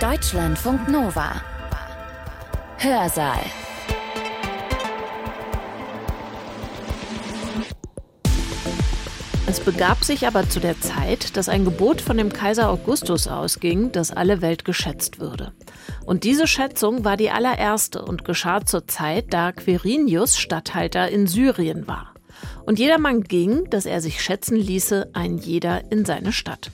Deutschlandfunk Nova. Hörsaal. Es begab sich aber zu der Zeit, dass ein Gebot von dem Kaiser Augustus ausging, dass alle Welt geschätzt würde. Und diese Schätzung war die allererste und geschah zur Zeit, da Quirinius Statthalter in Syrien war. Und jedermann ging, dass er sich schätzen ließe, ein jeder in seine Stadt.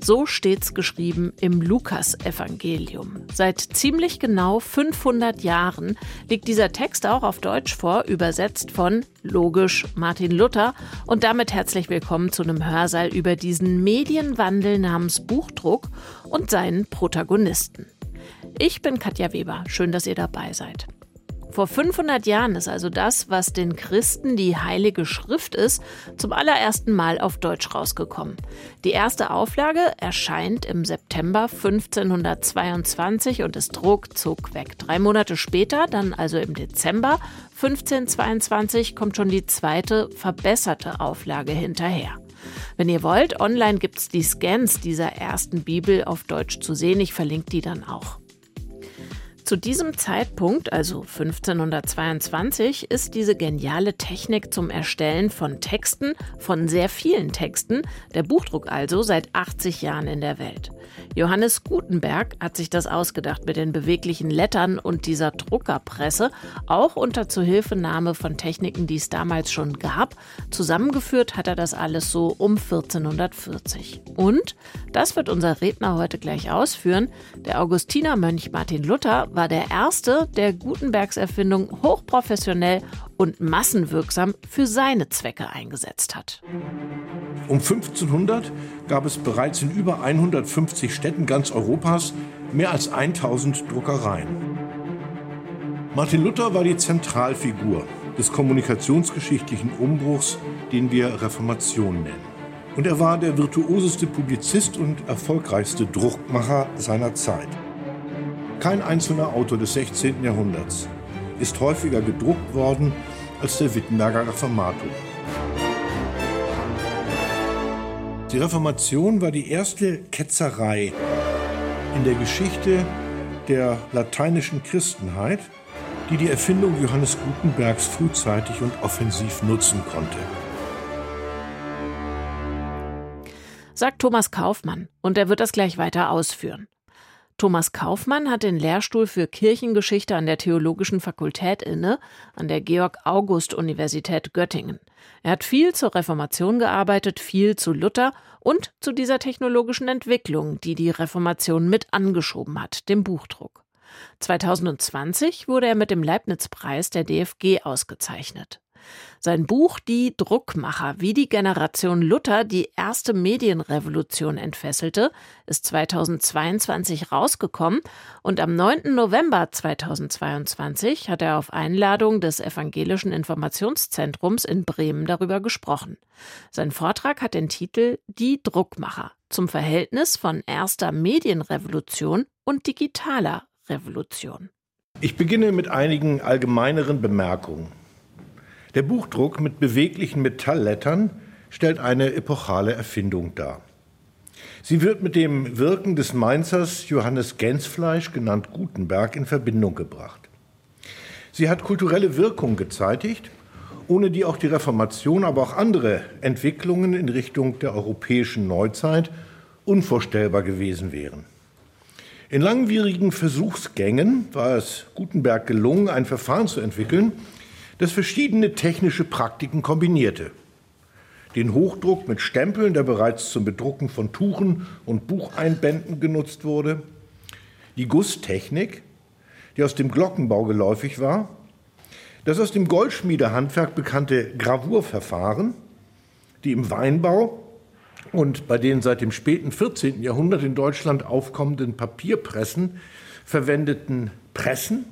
So steht's geschrieben im Lukas-Evangelium. Seit ziemlich genau 500 Jahren liegt dieser Text auch auf Deutsch vor, übersetzt von, logisch, Martin Luther. Und damit herzlich willkommen zu einem Hörsaal über diesen Medienwandel namens Buchdruck und seinen Protagonisten. Ich bin Katja Weber. Schön, dass ihr dabei seid. Vor 500 Jahren ist also das, was den Christen die Heilige Schrift ist, zum allerersten Mal auf Deutsch rausgekommen. Die erste Auflage erscheint im September 1522 und ist ruckzuck weg. Drei Monate später, dann also im Dezember 1522, kommt schon die zweite, verbesserte Auflage hinterher. Wenn ihr wollt, online gibt es die Scans dieser ersten Bibel auf Deutsch zu sehen. Ich verlinke die dann auch. Zu diesem Zeitpunkt, also 1522, ist diese geniale Technik zum Erstellen von Texten, von sehr vielen Texten, der Buchdruck also, seit 80 Jahren in der Welt. Johannes Gutenberg hat sich das ausgedacht mit den beweglichen Lettern und dieser Druckerpresse, auch unter Zuhilfenahme von Techniken, die es damals schon gab. Zusammengeführt hat er das alles so um 1440. Und, das wird unser Redner heute gleich ausführen, der Augustinermönch Martin Luther war der erste, der Gutenbergs Erfindung hochprofessionell und massenwirksam für seine Zwecke eingesetzt hat. Um 1500 gab es bereits in über 150 Städten ganz Europas mehr als 1000 Druckereien. Martin Luther war die Zentralfigur des kommunikationsgeschichtlichen Umbruchs, den wir Reformation nennen. Und er war der virtuoseste Publizist und erfolgreichste Druckmacher seiner Zeit. Kein einzelner Autor des 16. Jahrhunderts ist häufiger gedruckt worden als der Wittenberger Reformator. Die Reformation war die erste Ketzerei in der Geschichte der lateinischen Christenheit, die die Erfindung Johannes Gutenbergs frühzeitig und offensiv nutzen konnte. Sagt Thomas Kaufmann, und er wird das gleich weiter ausführen. Thomas Kaufmann hat den Lehrstuhl für Kirchengeschichte an der Theologischen Fakultät inne, an der Georg-August-Universität Göttingen. Er hat viel zur Reformation gearbeitet, viel zu Luther und zu dieser technologischen Entwicklung, die die Reformation mit angeschoben hat, dem Buchdruck. 2020 wurde er mit dem Leibniz-Preis der DFG ausgezeichnet. Sein Buch Die Druckmacher, wie die Generation Luther die erste Medienrevolution entfesselte, ist 2022 rausgekommen und am 9. November 2022 hat er auf Einladung des Evangelischen Informationszentrums in Bremen darüber gesprochen. Sein Vortrag hat den Titel Die Druckmacher zum Verhältnis von erster Medienrevolution und digitaler Revolution. Ich beginne mit einigen allgemeineren Bemerkungen. Der Buchdruck mit beweglichen Metalllettern stellt eine epochale Erfindung dar. Sie wird mit dem Wirken des Mainzers Johannes Gänsfleisch, genannt Gutenberg, in Verbindung gebracht. Sie hat kulturelle Wirkung gezeitigt, ohne die auch die Reformation, aber auch andere Entwicklungen in Richtung der europäischen Neuzeit unvorstellbar gewesen wären. In langwierigen Versuchsgängen war es Gutenberg gelungen, ein Verfahren zu entwickeln, das verschiedene technische Praktiken kombinierte. Den Hochdruck mit Stempeln, der bereits zum Bedrucken von Tuchen und Bucheinbänden genutzt wurde, die Gusstechnik, die aus dem Glockenbau geläufig war, das aus dem Goldschmiedehandwerk bekannte Gravurverfahren, die im Weinbau und bei den seit dem späten 14. Jahrhundert in Deutschland aufkommenden Papierpressen verwendeten Pressen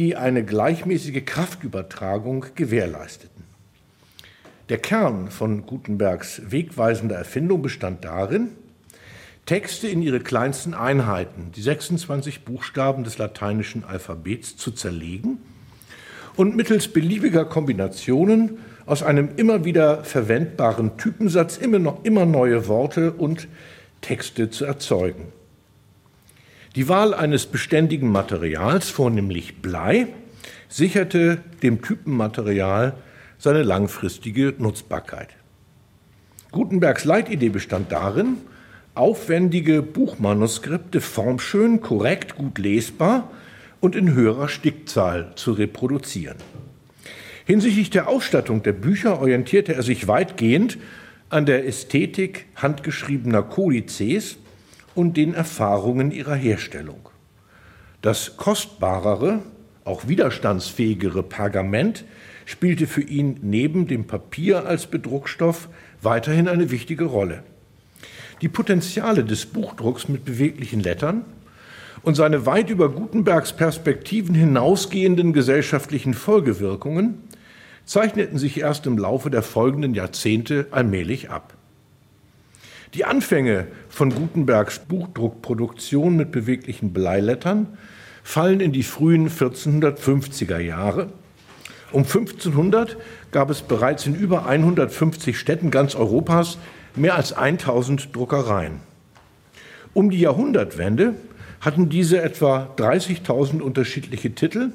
die eine gleichmäßige Kraftübertragung gewährleisteten. Der Kern von Gutenbergs wegweisender Erfindung bestand darin, Texte in ihre kleinsten Einheiten, die 26 Buchstaben des lateinischen Alphabets, zu zerlegen und mittels beliebiger Kombinationen aus einem immer wieder verwendbaren Typensatz immer, noch, immer neue Worte und Texte zu erzeugen. Die Wahl eines beständigen Materials, vornehmlich Blei, sicherte dem Typenmaterial seine langfristige Nutzbarkeit. Gutenbergs Leitidee bestand darin, aufwendige Buchmanuskripte formschön, korrekt, gut lesbar und in höherer Stückzahl zu reproduzieren. Hinsichtlich der Ausstattung der Bücher orientierte er sich weitgehend an der Ästhetik handgeschriebener Kodizes und den Erfahrungen ihrer Herstellung. Das kostbarere, auch widerstandsfähigere Pergament spielte für ihn neben dem Papier als Bedruckstoff weiterhin eine wichtige Rolle. Die Potenziale des Buchdrucks mit beweglichen Lettern und seine weit über Gutenbergs Perspektiven hinausgehenden gesellschaftlichen Folgewirkungen zeichneten sich erst im Laufe der folgenden Jahrzehnte allmählich ab. Die Anfänge von Gutenbergs Buchdruckproduktion mit beweglichen Bleilettern fallen in die frühen 1450er Jahre. Um 1500 gab es bereits in über 150 Städten ganz Europas mehr als 1000 Druckereien. Um die Jahrhundertwende hatten diese etwa 30.000 unterschiedliche Titel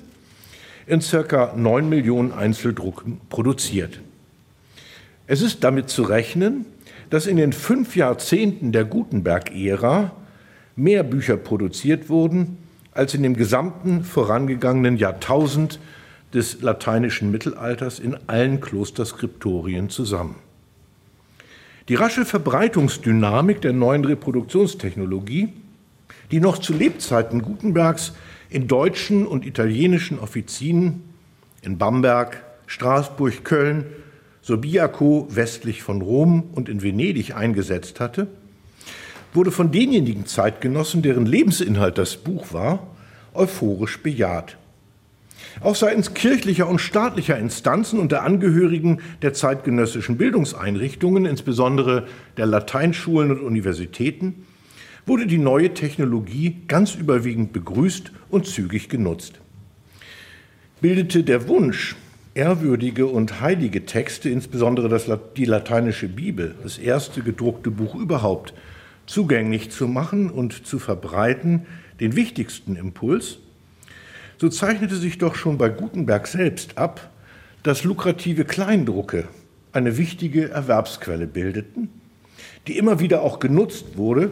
in circa 9 Millionen Einzeldrucken produziert. Es ist damit zu rechnen, dass in den fünf Jahrzehnten der Gutenberg-Ära mehr Bücher produziert wurden als in dem gesamten vorangegangenen Jahrtausend des lateinischen Mittelalters in allen Klosterskriptorien zusammen. Die rasche Verbreitungsdynamik der neuen Reproduktionstechnologie, die noch zu Lebzeiten Gutenbergs in deutschen und italienischen Offizinen in Bamberg, Straßburg, Köln, Subiaco westlich von Rom und in Venedig eingesetzt hatte, wurde von denjenigen Zeitgenossen, deren Lebensinhalt das Buch war, euphorisch bejaht. Auch seitens kirchlicher und staatlicher Instanzen und der Angehörigen der zeitgenössischen Bildungseinrichtungen, insbesondere der Lateinschulen und Universitäten, wurde die neue Technologie ganz überwiegend begrüßt und zügig genutzt. Bildete der Wunsch, ehrwürdige und heilige Texte, insbesondere das, die lateinische Bibel, das erste gedruckte Buch überhaupt, zugänglich zu machen und zu verbreiten, den wichtigsten Impuls, so zeichnete sich doch schon bei Gutenberg selbst ab, dass lukrative Kleindrucke eine wichtige Erwerbsquelle bildeten, die immer wieder auch genutzt wurde,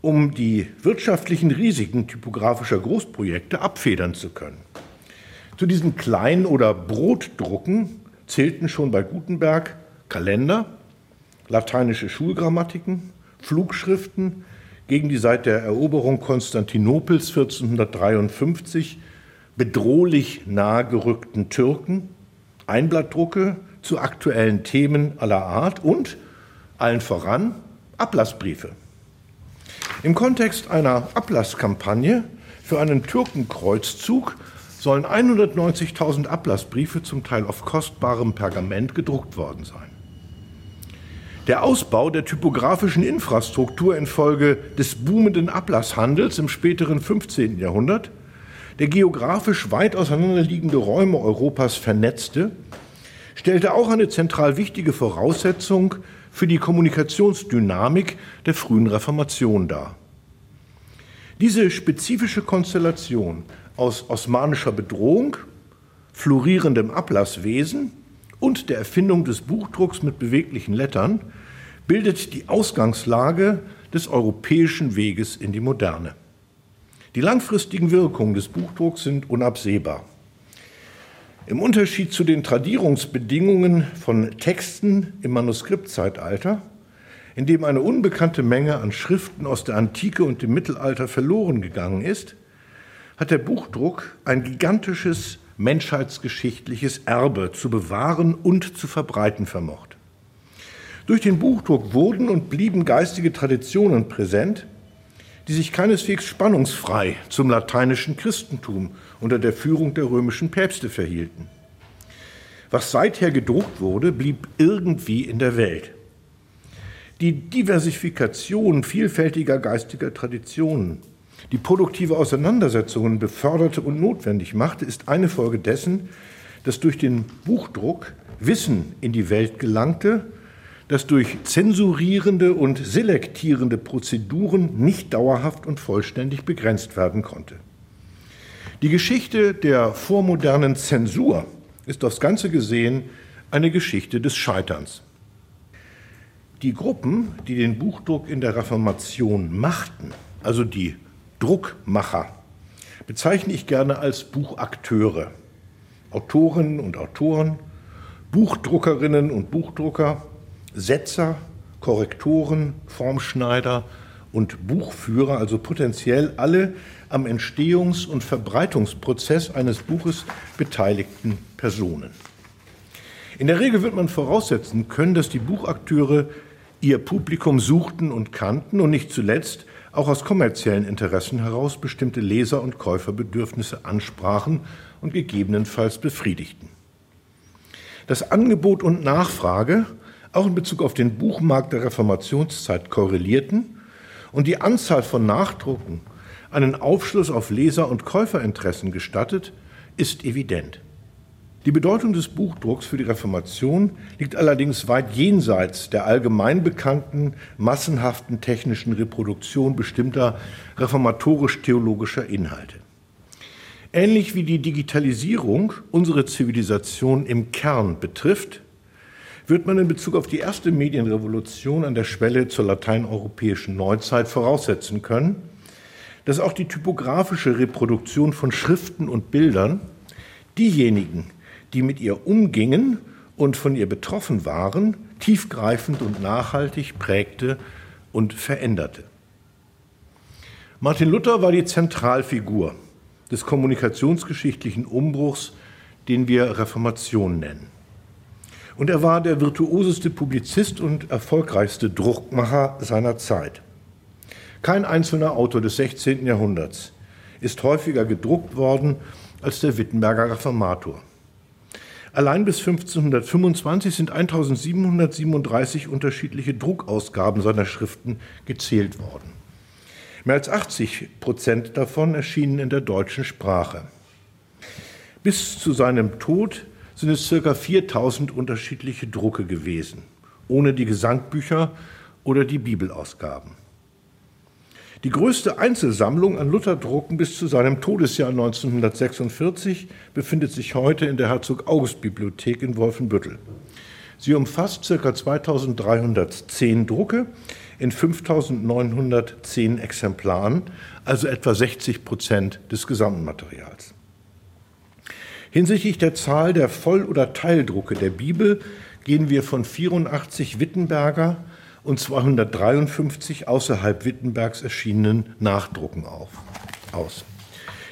um die wirtschaftlichen Risiken typografischer Großprojekte abfedern zu können. Zu diesen Klein- oder Brotdrucken zählten schon bei Gutenberg Kalender, lateinische Schulgrammatiken, Flugschriften gegen die seit der Eroberung Konstantinopels 1453 bedrohlich nahegerückten Türken, Einblattdrucke zu aktuellen Themen aller Art und allen voran Ablassbriefe. Im Kontext einer Ablasskampagne für einen Türkenkreuzzug sollen 190.000 Ablassbriefe zum Teil auf kostbarem Pergament gedruckt worden sein. Der Ausbau der typografischen Infrastruktur infolge des boomenden Ablasshandels im späteren 15. Jahrhundert, der geografisch weit auseinanderliegende Räume Europas vernetzte, stellte auch eine zentral wichtige Voraussetzung für die Kommunikationsdynamik der frühen Reformation dar. Diese spezifische Konstellation aus osmanischer Bedrohung, florierendem Ablasswesen und der Erfindung des Buchdrucks mit beweglichen Lettern bildet die Ausgangslage des europäischen Weges in die Moderne. Die langfristigen Wirkungen des Buchdrucks sind unabsehbar. Im Unterschied zu den Tradierungsbedingungen von Texten im Manuskriptzeitalter, in dem eine unbekannte Menge an Schriften aus der Antike und dem Mittelalter verloren gegangen ist, hat der Buchdruck ein gigantisches menschheitsgeschichtliches Erbe zu bewahren und zu verbreiten vermocht. Durch den Buchdruck wurden und blieben geistige Traditionen präsent, die sich keineswegs spannungsfrei zum lateinischen Christentum unter der Führung der römischen Päpste verhielten. Was seither gedruckt wurde, blieb irgendwie in der Welt. Die Diversifikation vielfältiger geistiger Traditionen, die produktive Auseinandersetzungen beförderte und notwendig machte, ist eine Folge dessen, dass durch den Buchdruck Wissen in die Welt gelangte, das durch zensurierende und selektierende Prozeduren nicht dauerhaft und vollständig begrenzt werden konnte. Die Geschichte der vormodernen Zensur ist aufs Ganze gesehen eine Geschichte des Scheiterns. Die Gruppen, die den Buchdruck in der Reformation machten, also die Druckmacher, bezeichne ich gerne als Buchakteure. Autorinnen und Autoren, Buchdruckerinnen und Buchdrucker, Setzer, Korrektoren, Formschneider und Buchführer, also potenziell alle am Entstehungs- und Verbreitungsprozess eines Buches beteiligten Personen. In der Regel wird man voraussetzen können, dass die Buchakteure ihr Publikum suchten und kannten und nicht zuletzt auch aus kommerziellen Interessen heraus bestimmte Leser- und Käuferbedürfnisse ansprachen und gegebenenfalls befriedigten. Das Angebot und Nachfrage auch in Bezug auf den Buchmarkt der Reformationszeit korrelierten und die Anzahl von Nachdrucken einen Aufschluss auf Leser- und Käuferinteressen gestattet, ist evident. Die Bedeutung des Buchdrucks für die Reformation liegt allerdings weit jenseits der allgemein bekannten, massenhaften technischen Reproduktion bestimmter reformatorisch-theologischer Inhalte. Ähnlich wie die Digitalisierung unsere Zivilisation im Kern betrifft, wird man in Bezug auf die erste Medienrevolution an der Schwelle zur lateineuropäischen Neuzeit voraussetzen können, dass auch die typografische Reproduktion von Schriften und Bildern diejenigen, die mit ihr umgingen und von ihr betroffen waren, tiefgreifend und nachhaltig prägte und veränderte. Martin Luther war die Zentralfigur des kommunikationsgeschichtlichen Umbruchs, den wir Reformation nennen. Und er war der virtuoseste Publizist und erfolgreichste Druckmacher seiner Zeit. Kein einzelner Autor des 16. Jahrhunderts ist häufiger gedruckt worden als der Wittenberger Reformator. Allein bis 1525 sind 1737 unterschiedliche Druckausgaben seiner Schriften gezählt worden. Mehr als 80 Prozent davon erschienen in der deutschen Sprache. Bis zu seinem Tod sind es circa 4000 unterschiedliche Drucke gewesen, ohne die Gesangbücher oder die Bibelausgaben. Die größte Einzelsammlung an Lutherdrucken bis zu seinem Todesjahr 1946 befindet sich heute in der Herzog August Bibliothek in Wolfenbüttel. Sie umfasst ca. 2310 Drucke in 5910 Exemplaren, also etwa 60 Prozent des gesamten Materials. Hinsichtlich der Zahl der Voll- oder Teildrucke der Bibel gehen wir von 84 Wittenberger und 253 außerhalb Wittenbergs erschienenen Nachdrucken auf, aus.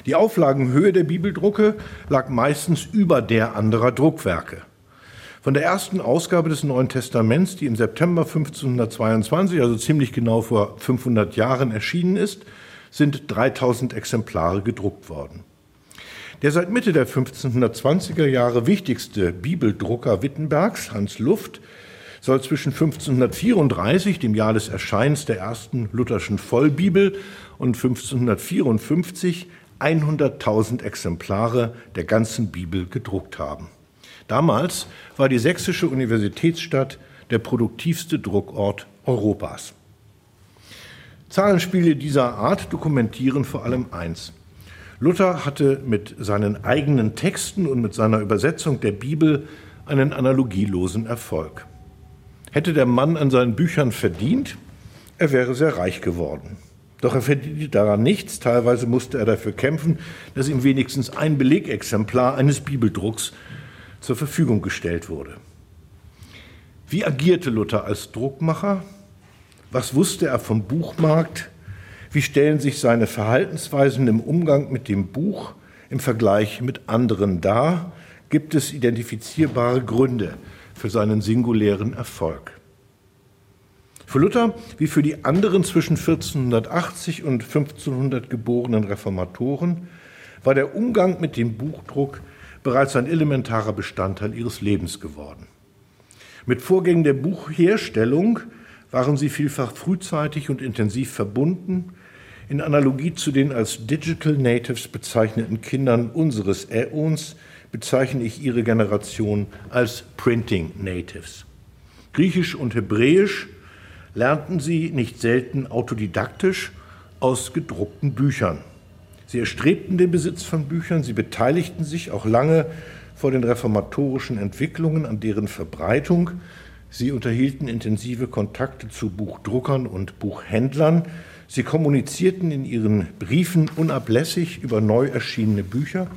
Die Auflagenhöhe der Bibeldrucke lag meistens über der anderer Druckwerke. Von der ersten Ausgabe des Neuen Testaments, die im September 1522, also ziemlich genau vor 500 Jahren erschienen ist, sind 3000 Exemplare gedruckt worden. Der seit Mitte der 1520er Jahre wichtigste Bibeldrucker Wittenbergs, Hans Luft, soll zwischen 1534, dem Jahr des Erscheins der ersten lutherschen Vollbibel, und 1554 100.000 Exemplare der ganzen Bibel gedruckt haben. Damals war die sächsische Universitätsstadt der produktivste Druckort Europas. Zahlenspiele dieser Art dokumentieren vor allem eins. Luther hatte mit seinen eigenen Texten und mit seiner Übersetzung der Bibel einen analogielosen Erfolg. Hätte der Mann an seinen Büchern verdient, er wäre sehr reich geworden. Doch er verdiente daran nichts. Teilweise musste er dafür kämpfen, dass ihm wenigstens ein Belegexemplar eines Bibeldrucks zur Verfügung gestellt wurde. Wie agierte Luther als Druckmacher? Was wusste er vom Buchmarkt? Wie stellen sich seine Verhaltensweisen im Umgang mit dem Buch im Vergleich mit anderen dar? Gibt es identifizierbare Gründe für seinen singulären Erfolg? Für Luther wie für die anderen zwischen 1480 und 1500 geborenen Reformatoren war der Umgang mit dem Buchdruck bereits ein elementarer Bestandteil ihres Lebens geworden. Mit Vorgängen der Buchherstellung waren sie vielfach frühzeitig und intensiv verbunden in Analogie zu den als Digital Natives bezeichneten Kindern unseres Äons bezeichne ich ihre Generation als Printing Natives. Griechisch und Hebräisch lernten sie nicht selten autodidaktisch aus gedruckten Büchern. Sie erstrebten den Besitz von Büchern, sie beteiligten sich auch lange vor den reformatorischen Entwicklungen an deren Verbreitung. Sie unterhielten intensive Kontakte zu Buchdruckern und Buchhändlern. Sie kommunizierten in ihren Briefen unablässig über neu erschienene Bücher.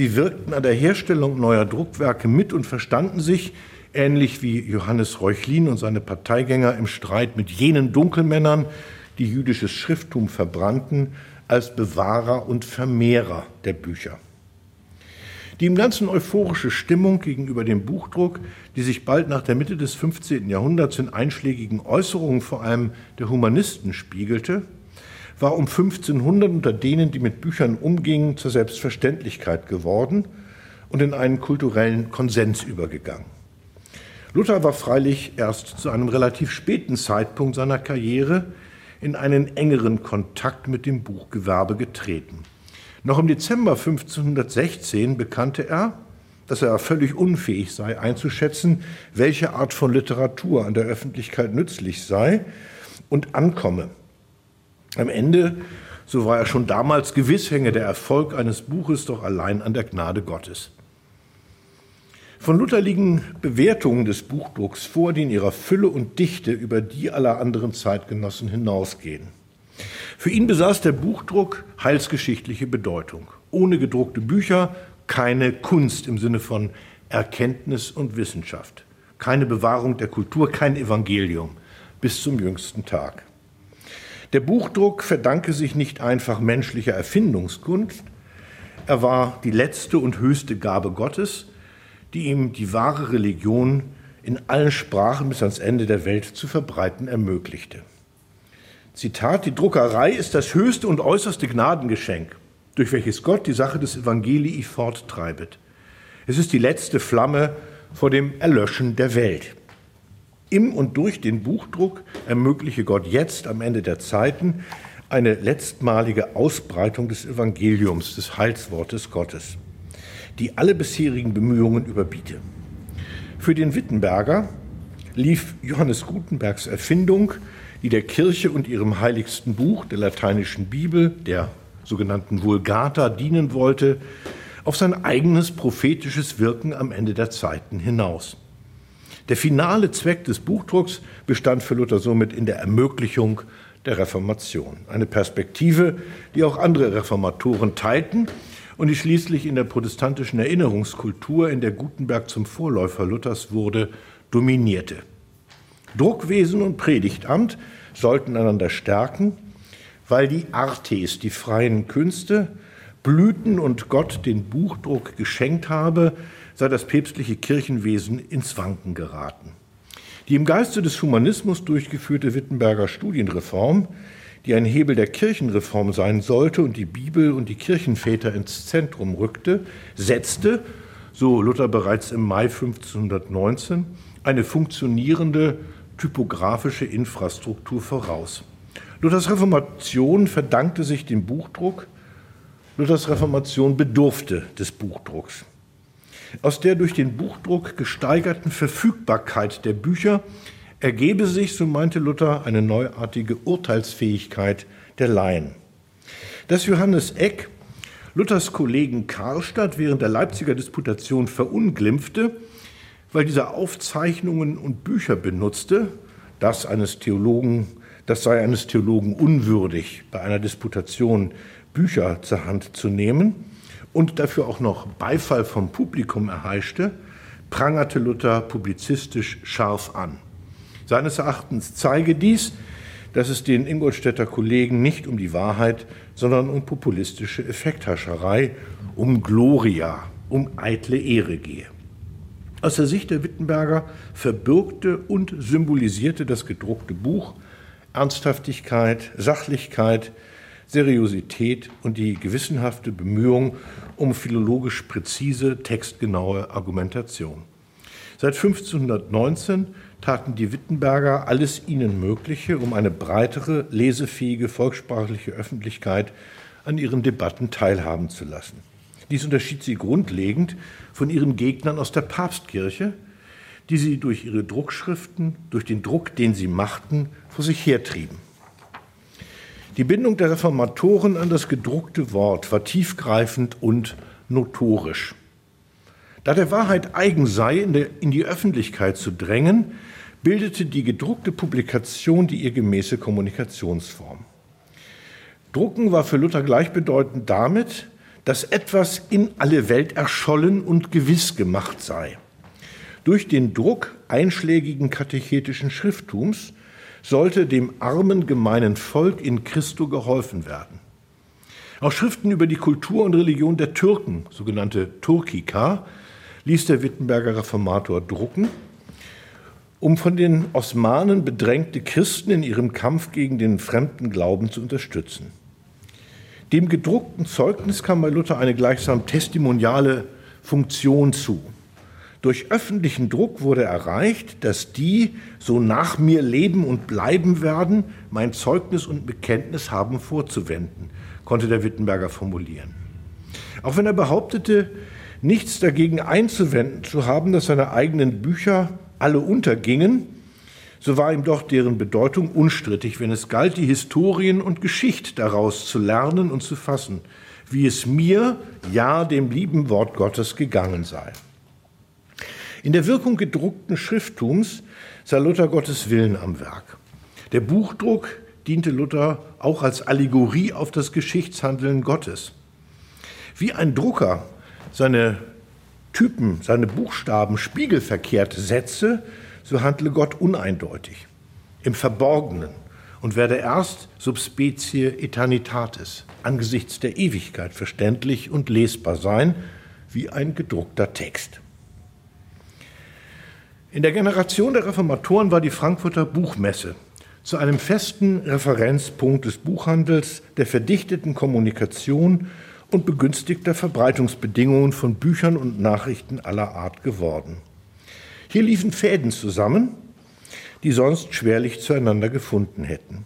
Sie wirkten an der Herstellung neuer Druckwerke mit und verstanden sich, ähnlich wie Johannes Reuchlin und seine Parteigänger im Streit mit jenen Dunkelmännern, die jüdisches Schrifttum verbrannten, als Bewahrer und Vermehrer der Bücher. Die im Ganzen euphorische Stimmung gegenüber dem Buchdruck, die sich bald nach der Mitte des 15. Jahrhunderts in einschlägigen Äußerungen vor allem der Humanisten spiegelte, war um 1500 unter denen, die mit Büchern umgingen, zur Selbstverständlichkeit geworden und in einen kulturellen Konsens übergegangen. Luther war freilich erst zu einem relativ späten Zeitpunkt seiner Karriere in einen engeren Kontakt mit dem Buchgewerbe getreten. Noch im Dezember 1516 bekannte er, dass er völlig unfähig sei einzuschätzen, welche Art von Literatur an der Öffentlichkeit nützlich sei und ankomme. Am Ende, so war er schon damals gewiss, hänge der Erfolg eines Buches doch allein an der Gnade Gottes. Von Luther liegen Bewertungen des Buchdrucks vor, die in ihrer Fülle und Dichte über die aller anderen Zeitgenossen hinausgehen. Für ihn besaß der Buchdruck heilsgeschichtliche Bedeutung. Ohne gedruckte Bücher keine Kunst im Sinne von Erkenntnis und Wissenschaft, keine Bewahrung der Kultur, kein Evangelium bis zum jüngsten Tag. Der Buchdruck verdanke sich nicht einfach menschlicher Erfindungskunst, er war die letzte und höchste Gabe Gottes, die ihm die wahre Religion in allen Sprachen bis ans Ende der Welt zu verbreiten ermöglichte. Zitat, die Druckerei ist das höchste und äußerste Gnadengeschenk, durch welches Gott die Sache des Evangelii forttreibet. Es ist die letzte Flamme vor dem Erlöschen der Welt. Im und durch den Buchdruck ermögliche Gott jetzt am Ende der Zeiten eine letztmalige Ausbreitung des Evangeliums, des Heilswortes Gottes die alle bisherigen Bemühungen überbiete. Für den Wittenberger lief Johannes Gutenbergs Erfindung, die der Kirche und ihrem heiligsten Buch, der lateinischen Bibel, der sogenannten Vulgata, dienen wollte, auf sein eigenes prophetisches Wirken am Ende der Zeiten hinaus. Der finale Zweck des Buchdrucks bestand für Luther somit in der Ermöglichung der Reformation. Eine Perspektive, die auch andere Reformatoren teilten und die schließlich in der protestantischen Erinnerungskultur, in der Gutenberg zum Vorläufer Luthers wurde, dominierte. Druckwesen und Predigtamt sollten einander stärken, weil die Artes, die freien Künste, blühten und Gott den Buchdruck geschenkt habe, sei das päpstliche Kirchenwesen ins Wanken geraten. Die im Geiste des Humanismus durchgeführte Wittenberger Studienreform die ein Hebel der Kirchenreform sein sollte und die Bibel und die Kirchenväter ins Zentrum rückte, setzte, so Luther bereits im Mai 1519, eine funktionierende typografische Infrastruktur voraus. Luthers Reformation verdankte sich dem Buchdruck. Luthers Reformation bedurfte des Buchdrucks. Aus der durch den Buchdruck gesteigerten Verfügbarkeit der Bücher ergebe sich, so meinte Luther, eine neuartige Urteilsfähigkeit der Laien. Dass Johannes Eck Luthers Kollegen Karlstadt während der Leipziger Disputation verunglimpfte, weil dieser Aufzeichnungen und Bücher benutzte, das eines Theologen, das sei eines Theologen unwürdig, bei einer Disputation Bücher zur Hand zu nehmen und dafür auch noch Beifall vom Publikum erheischte, prangerte Luther publizistisch scharf an. Seines Erachtens zeige dies, dass es den Ingolstädter Kollegen nicht um die Wahrheit, sondern um populistische Effekthascherei, um Gloria, um eitle Ehre gehe. Aus der Sicht der Wittenberger verbürgte und symbolisierte das gedruckte Buch Ernsthaftigkeit, Sachlichkeit, Seriosität und die gewissenhafte Bemühung um philologisch präzise, textgenaue Argumentation. Seit 1519 taten die Wittenberger alles ihnen Mögliche, um eine breitere, lesefähige volkssprachliche Öffentlichkeit an ihren Debatten teilhaben zu lassen. Dies unterschied sie grundlegend von ihren Gegnern aus der Papstkirche, die sie durch ihre Druckschriften, durch den Druck, den sie machten, vor sich hertrieben. Die Bindung der Reformatoren an das gedruckte Wort war tiefgreifend und notorisch. Da der Wahrheit eigen sei, in, die Öffentlichkeit zu drängen, bildete die gedruckte Publikation die ihr gemäße Kommunikationsform. Drucken war für Luther gleichbedeutend damit, dass etwas in alle Welt erschollen und gewiss gemacht sei. Durch den Druck einschlägigen katechetischen Schrifttums sollte dem armen gemeinen Volk in Christo geholfen werden. Auch Schriften über die Kultur und Religion der Türken, sogenannte Turkika, ließ der Wittenberger Reformator drucken, um von den Osmanen bedrängte Christen in ihrem Kampf gegen den fremden Glauben zu unterstützen. Dem gedruckten Zeugnis kam bei Luther eine gleichsam testimoniale Funktion zu. Durch öffentlichen Druck wurde erreicht, dass die so nach mir leben und bleiben werden, mein Zeugnis und Bekenntnis haben vorzuwenden, konnte der Wittenberger formulieren. Auch wenn er behauptete, nichts dagegen einzuwenden zu haben, dass seine eigenen Bücher alle untergingen, so war ihm doch deren Bedeutung unstrittig, wenn es galt, die Historien und Geschichte daraus zu lernen und zu fassen, wie es mir, ja dem lieben Wort Gottes gegangen sei. In der Wirkung gedruckten Schrifttums sah Luther Gottes Willen am Werk. Der Buchdruck diente Luther auch als Allegorie auf das Geschichtshandeln Gottes. Wie ein Drucker seine Typen, seine Buchstaben spiegelverkehrt setze, so handle Gott uneindeutig, im Verborgenen und werde erst subspecie eternitatis, angesichts der Ewigkeit verständlich und lesbar sein, wie ein gedruckter Text. In der Generation der Reformatoren war die Frankfurter Buchmesse zu einem festen Referenzpunkt des Buchhandels, der verdichteten Kommunikation und begünstigter Verbreitungsbedingungen von Büchern und Nachrichten aller Art geworden. Hier liefen Fäden zusammen, die sonst schwerlich zueinander gefunden hätten.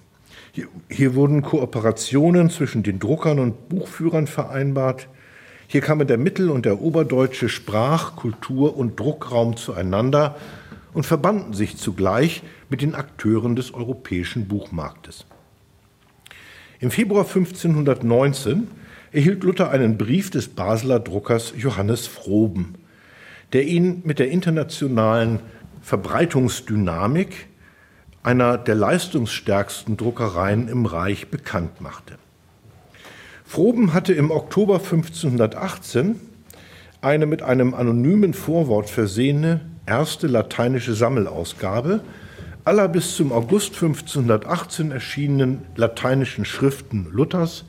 Hier, hier, wurden Kooperationen zwischen den Druckern und Buchführern vereinbart. Hier kamen der mittel- und der oberdeutsche Sprach-, Kultur- und Druckraum zueinander und verbanden sich zugleich mit den Akteuren des europäischen Buchmarktes. Im Februar 1519 erhielt Luther einen Brief des Basler Druckers Johannes Froben, der ihn mit der internationalen Verbreitungsdynamik einer der leistungsstärksten Druckereien im Reich bekannt machte. Froben hatte im Oktober 1518 eine mit einem anonymen Vorwort versehene erste lateinische Sammelausgabe aller bis zum August 1518 erschienenen lateinischen Schriften Luthers,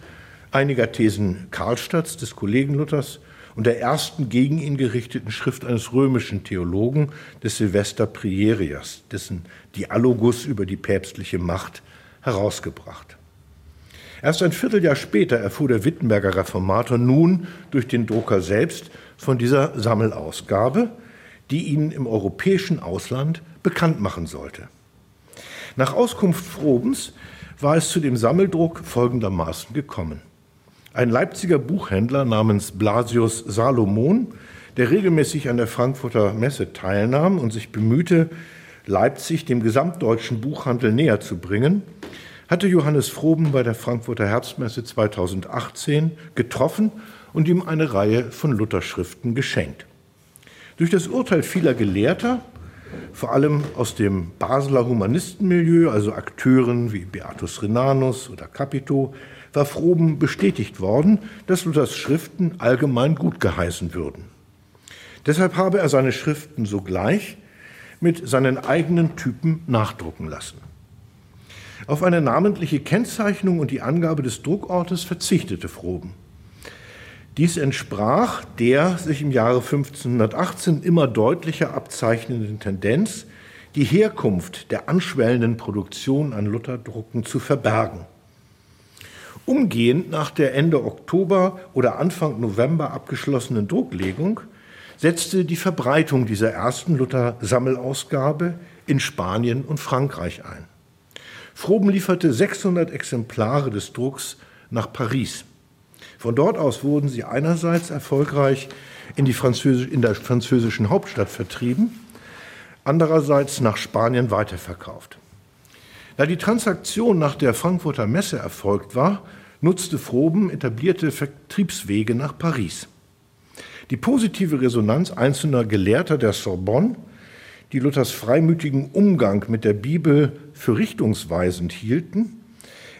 einiger Thesen Karlstadts, des Kollegen Luthers, und der ersten gegen ihn gerichteten Schrift eines römischen Theologen, des Silvester Prierias, dessen Dialogus über die päpstliche Macht herausgebracht. Erst ein Vierteljahr später erfuhr der Wittenberger Reformator nun durch den Drucker selbst von dieser Sammelausgabe, die ihn im europäischen Ausland bekannt machen sollte. Nach Auskunft Frobens war es zu dem Sammeldruck folgendermaßen gekommen. Ein Leipziger Buchhändler namens Blasius Salomon, der regelmäßig an der Frankfurter Messe teilnahm und sich bemühte, Leipzig dem gesamtdeutschen Buchhandel näher zu bringen, hatte Johannes Froben bei der Frankfurter Herbstmesse 2018 getroffen und ihm eine Reihe von Lutherschriften geschenkt. Durch das Urteil vieler Gelehrter, vor allem aus dem Basler Humanistenmilieu, also Akteuren wie Beatus Renanus oder Capito, war Froben bestätigt worden, dass Luthers Schriften allgemein gut geheißen würden. Deshalb habe er seine Schriften sogleich mit seinen eigenen Typen nachdrucken lassen. Auf eine namentliche Kennzeichnung und die Angabe des Druckortes verzichtete Froben. Dies entsprach der sich im Jahre 1518 immer deutlicher abzeichnenden Tendenz, die Herkunft der anschwellenden Produktion an Lutherdrucken zu verbergen. Umgehend nach der Ende Oktober oder Anfang November abgeschlossenen Drucklegung setzte die Verbreitung dieser ersten Luther-Sammelausgabe in Spanien und Frankreich ein. Froben lieferte 600 Exemplare des Drucks nach Paris. Von dort aus wurden sie einerseits erfolgreich in, die Französisch, in der französischen Hauptstadt vertrieben, andererseits nach Spanien weiterverkauft. Da die Transaktion nach der Frankfurter Messe erfolgt war, nutzte Froben etablierte Vertriebswege nach Paris. Die positive Resonanz einzelner Gelehrter der Sorbonne, die Luthers freimütigen Umgang mit der Bibel für richtungsweisend hielten,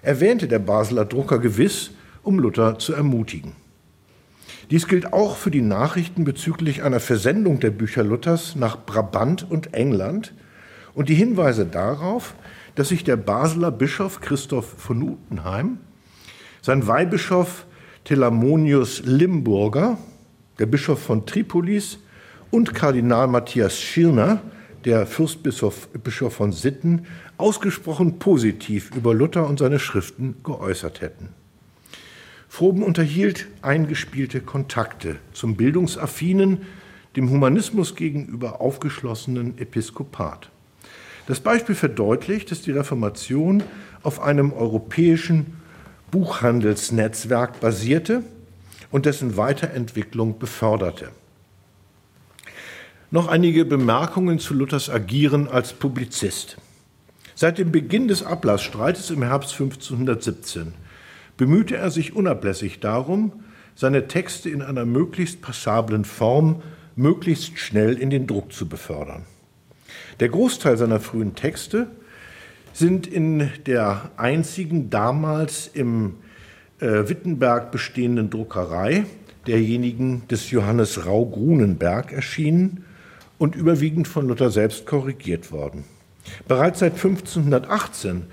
erwähnte der Basler Drucker gewiss, um Luther zu ermutigen. Dies gilt auch für die Nachrichten bezüglich einer Versendung der Bücher Luthers nach Brabant und England und die Hinweise darauf, dass sich der Basler Bischof Christoph von Utenheim, sein Weihbischof Telamonius Limburger, der Bischof von Tripolis und Kardinal Matthias Schirner, der Fürstbischof Bischof von Sitten, ausgesprochen positiv über Luther und seine Schriften geäußert hätten. Froben unterhielt eingespielte Kontakte zum bildungsaffinen, dem Humanismus gegenüber aufgeschlossenen Episkopat. Das Beispiel verdeutlicht, dass die Reformation auf einem europäischen Buchhandelsnetzwerk basierte und dessen Weiterentwicklung beförderte. Noch einige Bemerkungen zu Luthers Agieren als Publizist. Seit dem Beginn des Ablassstreites im Herbst 1517 bemühte er sich unablässig darum, seine Texte in einer möglichst passablen Form möglichst schnell in den Druck zu befördern. Der Großteil seiner frühen Texte sind in der einzigen damals im äh, Wittenberg bestehenden Druckerei, derjenigen des Johannes Rau Grunenberg, erschienen und überwiegend von Luther selbst korrigiert worden. Bereits seit 1518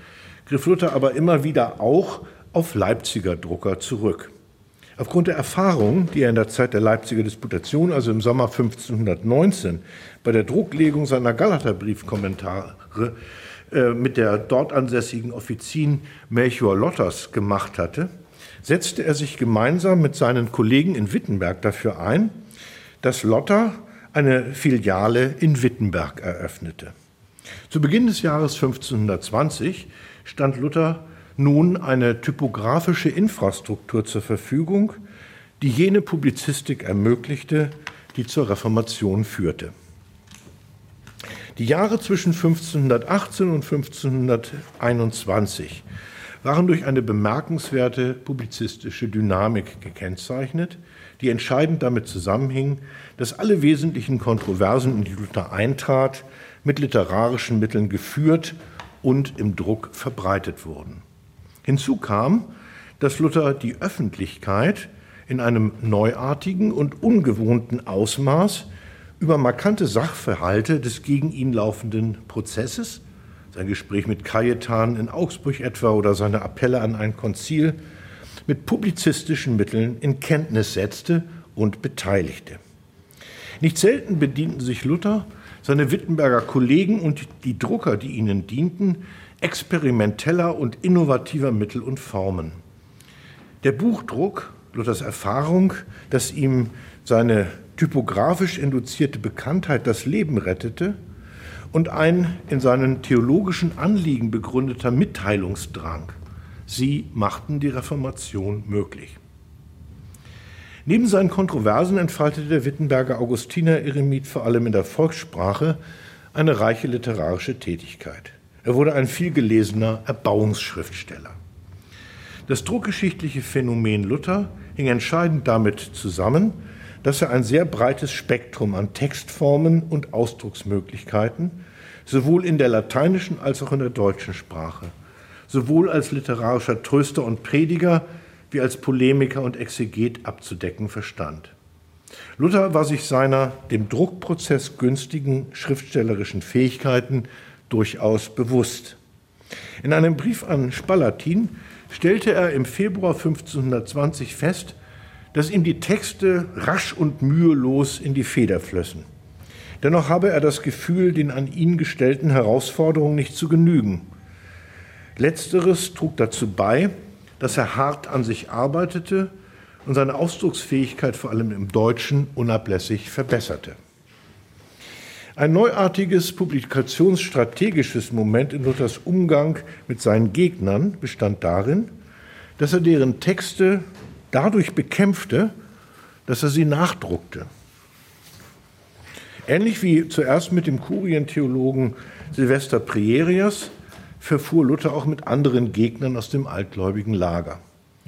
griff Luther aber immer wieder auch auf Leipziger Drucker zurück. Aufgrund der Erfahrung, die er in der Zeit der Leipziger Disputation, also im Sommer 1519, bei der Drucklegung seiner Galaterbriefkommentare äh, mit der dort ansässigen Offizin Melchior Lotters gemacht hatte, setzte er sich gemeinsam mit seinen Kollegen in Wittenberg dafür ein, dass Lotter eine Filiale in Wittenberg eröffnete. Zu Beginn des Jahres 1520 stand Luther nun eine typografische Infrastruktur zur Verfügung, die jene Publizistik ermöglichte, die zur Reformation führte. Die Jahre zwischen 1518 und 1521 waren durch eine bemerkenswerte publizistische Dynamik gekennzeichnet, die entscheidend damit zusammenhing, dass alle wesentlichen Kontroversen, in die Luther eintrat, mit literarischen Mitteln geführt und im Druck verbreitet wurden. Hinzu kam, dass Luther die Öffentlichkeit in einem neuartigen und ungewohnten Ausmaß über markante Sachverhalte des gegen ihn laufenden Prozesses, sein Gespräch mit Cajetan in Augsburg etwa oder seine Appelle an ein Konzil, mit publizistischen Mitteln in Kenntnis setzte und beteiligte. Nicht selten bedienten sich Luther, seine Wittenberger Kollegen und die Drucker, die ihnen dienten, experimenteller und innovativer Mittel und Formen. Der Buchdruck, Luthers Erfahrung, dass ihm seine typografisch induzierte Bekanntheit das Leben rettete und ein in seinen theologischen Anliegen begründeter Mitteilungsdrang. Sie machten die Reformation möglich. Neben seinen Kontroversen entfaltete der Wittenberger Augustiner-Eremit vor allem in der Volkssprache eine reiche literarische Tätigkeit. Er wurde ein vielgelesener Erbauungsschriftsteller. Das druckgeschichtliche Phänomen Luther hing entscheidend damit zusammen, dass er ein sehr breites Spektrum an Textformen und Ausdrucksmöglichkeiten sowohl in der lateinischen als auch in der deutschen Sprache, sowohl als literarischer Tröster und Prediger wie als Polemiker und Exeget abzudecken verstand. Luther war sich seiner dem Druckprozess günstigen schriftstellerischen Fähigkeiten durchaus bewusst. In einem Brief an Spalatin stellte er im Februar 1520 fest, dass ihm die Texte rasch und mühelos in die Feder flössen. Dennoch habe er das Gefühl, den an ihn gestellten Herausforderungen nicht zu genügen. Letzteres trug dazu bei, dass er hart an sich arbeitete und seine Ausdrucksfähigkeit vor allem im Deutschen unablässig verbesserte. Ein neuartiges publikationsstrategisches Moment in Luthers Umgang mit seinen Gegnern bestand darin, dass er deren Texte dadurch bekämpfte, dass er sie nachdruckte. Ähnlich wie zuerst mit dem Kurientheologen Silvester Prierias verfuhr Luther auch mit anderen Gegnern aus dem altgläubigen Lager.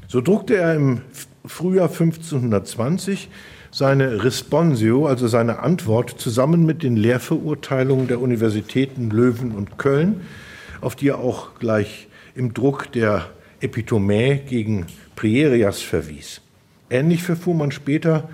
So druckte er im Frühjahr 1520 seine Responsio, also seine Antwort, zusammen mit den Lehrverurteilungen der Universitäten Löwen und Köln, auf die er auch gleich im Druck der Epitomae gegen Prierias verwies. Ähnlich verfuhr man später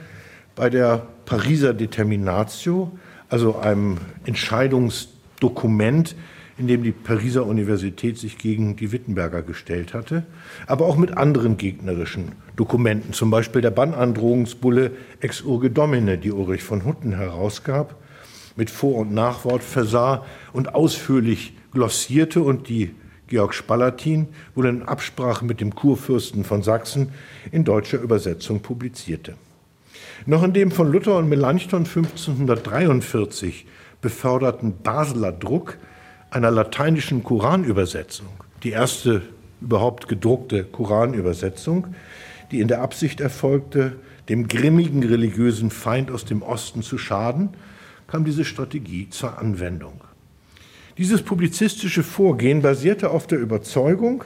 bei der Pariser Determinatio, also einem Entscheidungsdokument, in dem die Pariser Universität sich gegen die Wittenberger gestellt hatte, aber auch mit anderen gegnerischen Dokumenten, zum Beispiel der Bannandrohungsbulle Ex Urge Domine, die Ulrich von Hutten herausgab, mit Vor- und Nachwort versah und ausführlich glossierte und die Georg Spalatin wohl in Absprache mit dem Kurfürsten von Sachsen in deutscher Übersetzung publizierte. Noch in dem von Luther und Melanchthon 1543 beförderten Basler Druck einer lateinischen Koranübersetzung, die erste überhaupt gedruckte Koranübersetzung, die in der Absicht erfolgte, dem grimmigen religiösen Feind aus dem Osten zu schaden, kam diese Strategie zur Anwendung. Dieses publizistische Vorgehen basierte auf der Überzeugung,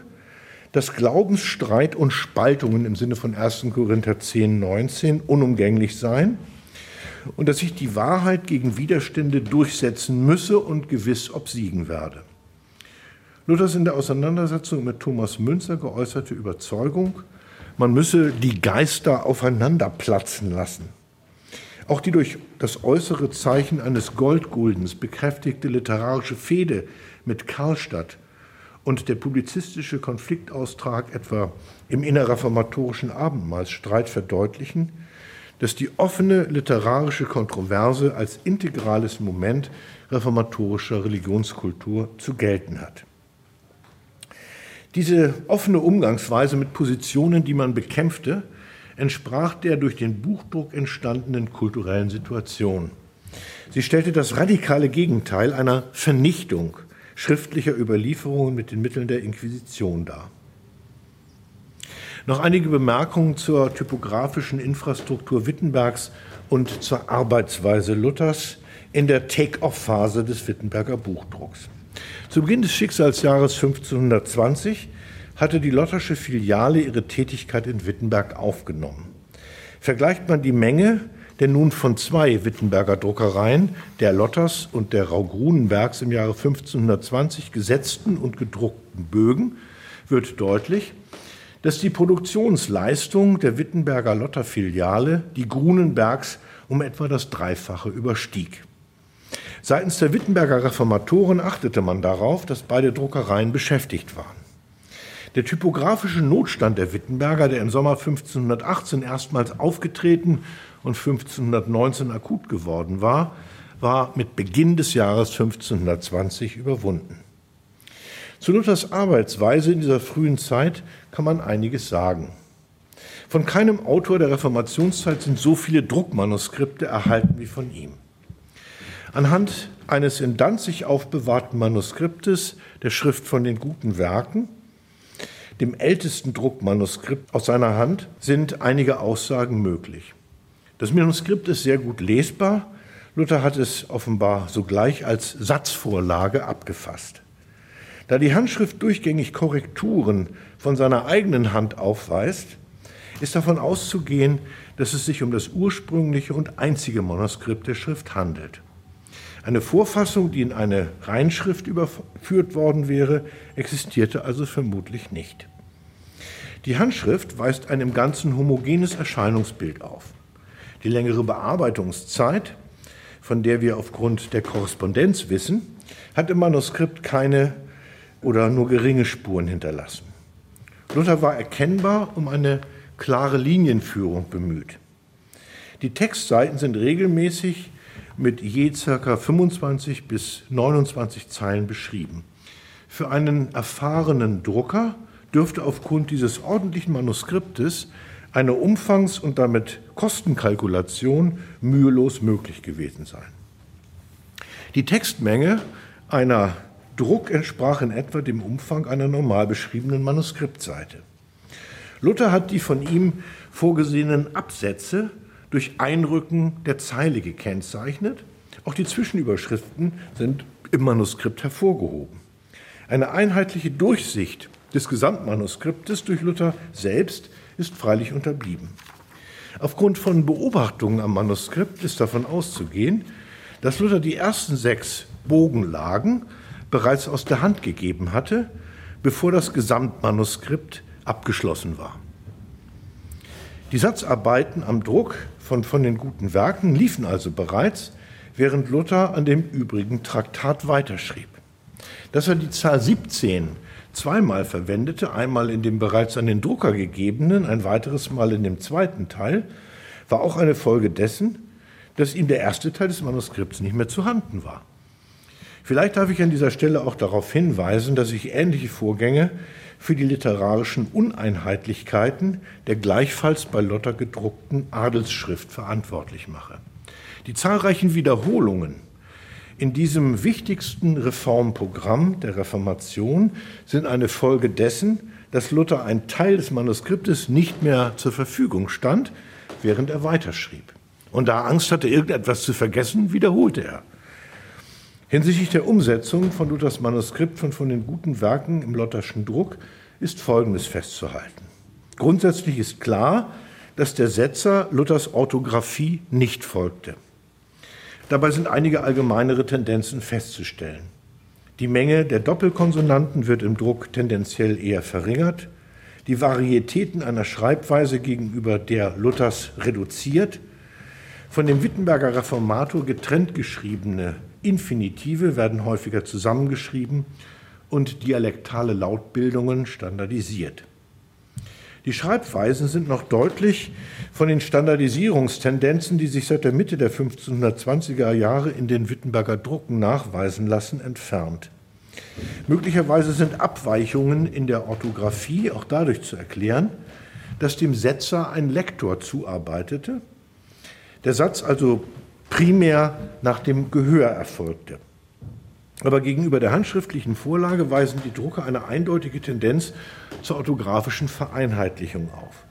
dass Glaubensstreit und Spaltungen im Sinne von 1. Korinther 10, 19 unumgänglich seien und dass sich die Wahrheit gegen Widerstände durchsetzen müsse und gewiss obsiegen werde. Luthers in der Auseinandersetzung mit Thomas Münzer geäußerte Überzeugung, man müsse die Geister aufeinander platzen lassen. Auch die durch das äußere Zeichen eines Goldguldens bekräftigte literarische Fehde mit Karlstadt und der publizistische Konfliktaustrag etwa im innerreformatorischen Abendmahlsstreit verdeutlichen, dass die offene literarische Kontroverse als integrales Moment reformatorischer Religionskultur zu gelten hat. Diese offene Umgangsweise mit Positionen, die man bekämpfte, entsprach der durch den Buchdruck entstandenen kulturellen Situation. Sie stellte das radikale Gegenteil einer Vernichtung schriftlicher Überlieferungen mit den Mitteln der Inquisition dar. Noch einige Bemerkungen zur typografischen Infrastruktur Wittenbergs und zur Arbeitsweise Luthers in der Take-off-Phase des Wittenberger Buchdrucks. Zu Beginn des Schicksalsjahres 1520 hatte die Lottersche Filiale ihre Tätigkeit in Wittenberg aufgenommen. Vergleicht man die Menge der nun von zwei Wittenberger Druckereien, der Lotters und der Rau-Grunenbergs im Jahre 1520 gesetzten und gedruckten Bögen, wird deutlich, dass die Produktionsleistung der Wittenberger Lotter-Filiale die Grunenbergs um etwa das Dreifache überstieg. Seitens der Wittenberger Reformatoren achtete man darauf, dass beide Druckereien beschäftigt waren. Der typografische Notstand der Wittenberger, der im Sommer 1518 erstmals aufgetreten und 1519 akut geworden war, war mit Beginn des Jahres 1520 überwunden. Zu Luthers Arbeitsweise in dieser frühen Zeit kann man einiges sagen. Von keinem Autor der Reformationszeit sind so viele Druckmanuskripte erhalten wie von ihm. Anhand eines in Danzig aufbewahrten Manuskriptes der Schrift von den guten Werken dem ältesten Druckmanuskript aus seiner Hand, sind einige Aussagen möglich. Das Manuskript ist sehr gut lesbar. Luther hat es offenbar sogleich als Satzvorlage abgefasst. Da die Handschrift durchgängig Korrekturen von seiner eigenen Hand aufweist, ist davon auszugehen, dass es sich um das ursprüngliche und einzige Manuskript der Schrift handelt. Eine Vorfassung, die in eine Reinschrift überführt worden wäre, existierte also vermutlich nicht. Die Handschrift weist ein im Ganzen homogenes Erscheinungsbild auf. Die längere Bearbeitungszeit, von der wir aufgrund der Korrespondenz wissen, hat im Manuskript keine oder nur geringe Spuren hinterlassen. Luther war erkennbar um eine klare Linienführung bemüht. Die Textseiten sind regelmäßig mit je ca. 25 bis 29 Zeilen beschrieben. Für einen erfahrenen Drucker dürfte aufgrund dieses ordentlichen Manuskriptes eine Umfangs- und damit Kostenkalkulation mühelos möglich gewesen sein. Die Textmenge einer Druck entsprach in etwa dem Umfang einer normal beschriebenen Manuskriptseite. Luther hat die von ihm vorgesehenen Absätze durch Einrücken der Zeile gekennzeichnet Auch die Zwischenüberschriften sind im Manuskript hervorgehoben. Eine einheitliche Durchsicht des Gesamtmanuskriptes durch Luther selbst ist freilich unterblieben. Aufgrund von Beobachtungen am Manuskript ist davon auszugehen, dass Luther die ersten sechs Bogenlagen bereits aus der Hand gegeben hatte, bevor das Gesamtmanuskript abgeschlossen war. Die Satzarbeiten am Druck von, von den guten Werken liefen also bereits, während Luther an dem übrigen Traktat weiterschrieb. Dass er die Zahl 17 zweimal verwendete, einmal in dem bereits an den Drucker gegebenen, ein weiteres Mal in dem zweiten Teil, war auch eine Folge dessen, dass ihm der erste Teil des Manuskripts nicht mehr zu handen war. Vielleicht darf ich an dieser Stelle auch darauf hinweisen, dass ich ähnliche Vorgänge für die literarischen Uneinheitlichkeiten der gleichfalls bei Lotter gedruckten Adelsschrift verantwortlich mache. Die zahlreichen Wiederholungen in diesem wichtigsten Reformprogramm der Reformation sind eine Folge dessen, dass Luther ein Teil des Manuskriptes nicht mehr zur Verfügung stand, während er weiterschrieb. Und da er Angst hatte, irgendetwas zu vergessen, wiederholte er. Hinsichtlich der Umsetzung von Luthers Manuskript von, von den guten Werken im Lutherschen Druck ist Folgendes festzuhalten. Grundsätzlich ist klar, dass der Setzer Luthers Orthographie nicht folgte. Dabei sind einige allgemeinere Tendenzen festzustellen. Die Menge der Doppelkonsonanten wird im Druck tendenziell eher verringert, die Varietäten einer Schreibweise gegenüber der Luthers reduziert, von dem Wittenberger Reformator getrennt geschriebene Infinitive werden häufiger zusammengeschrieben und dialektale Lautbildungen standardisiert. Die Schreibweisen sind noch deutlich von den Standardisierungstendenzen, die sich seit der Mitte der 1520er Jahre in den Wittenberger Drucken nachweisen lassen, entfernt. Möglicherweise sind Abweichungen in der Orthographie auch dadurch zu erklären, dass dem Setzer ein Lektor zuarbeitete, der Satz also primär nach dem Gehör erfolgte. Aber gegenüber der handschriftlichen Vorlage weisen die Drucker eine eindeutige Tendenz zur orthografischen Vereinheitlichung auf.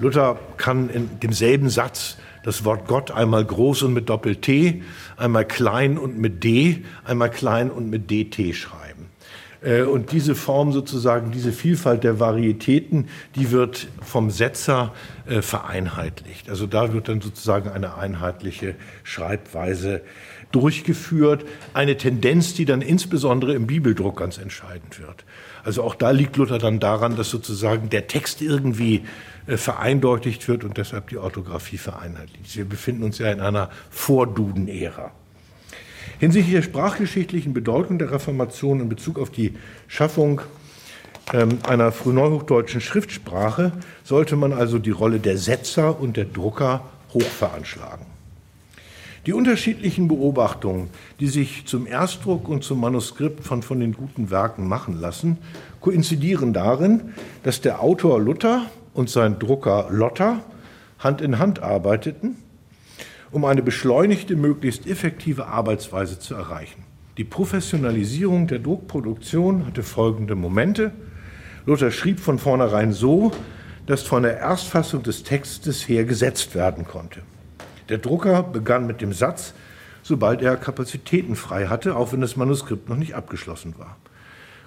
Luther kann in demselben Satz das Wort Gott einmal groß und mit Doppel-T, einmal klein und mit D, einmal klein und mit DT schreiben. Äh, und diese Form sozusagen, diese Vielfalt der Varietäten, die wird vom Setzer äh, vereinheitlicht. Also da wird dann sozusagen eine einheitliche Schreibweise durchgeführt. Eine Tendenz, die dann insbesondere im Bibeldruck ganz entscheidend wird. Also auch da liegt Luther dann daran, dass sozusagen der Text irgendwie äh, vereindeutigt wird und deshalb die Orthographie vereinheitlicht. Wir befinden uns ja in einer Vorduden-Ära. Hinsichtlich der sprachgeschichtlichen Bedeutung der Reformation in Bezug auf die Schaffung ähm, einer frühneuhochdeutschen Schriftsprache sollte man also die Rolle der Setzer und der Drucker hoch veranschlagen. Die unterschiedlichen Beobachtungen, die sich zum Erstdruck und zum Manuskript von, von den guten Werken machen lassen, koinzidieren darin, dass der Autor Luther und sein Drucker Lotter Hand in Hand arbeiteten, um eine beschleunigte, möglichst effektive Arbeitsweise zu erreichen. Die Professionalisierung der Druckproduktion hatte folgende Momente. Luther schrieb von vornherein so, dass von der Erstfassung des Textes her gesetzt werden konnte. Der Drucker begann mit dem Satz, sobald er Kapazitäten frei hatte, auch wenn das Manuskript noch nicht abgeschlossen war.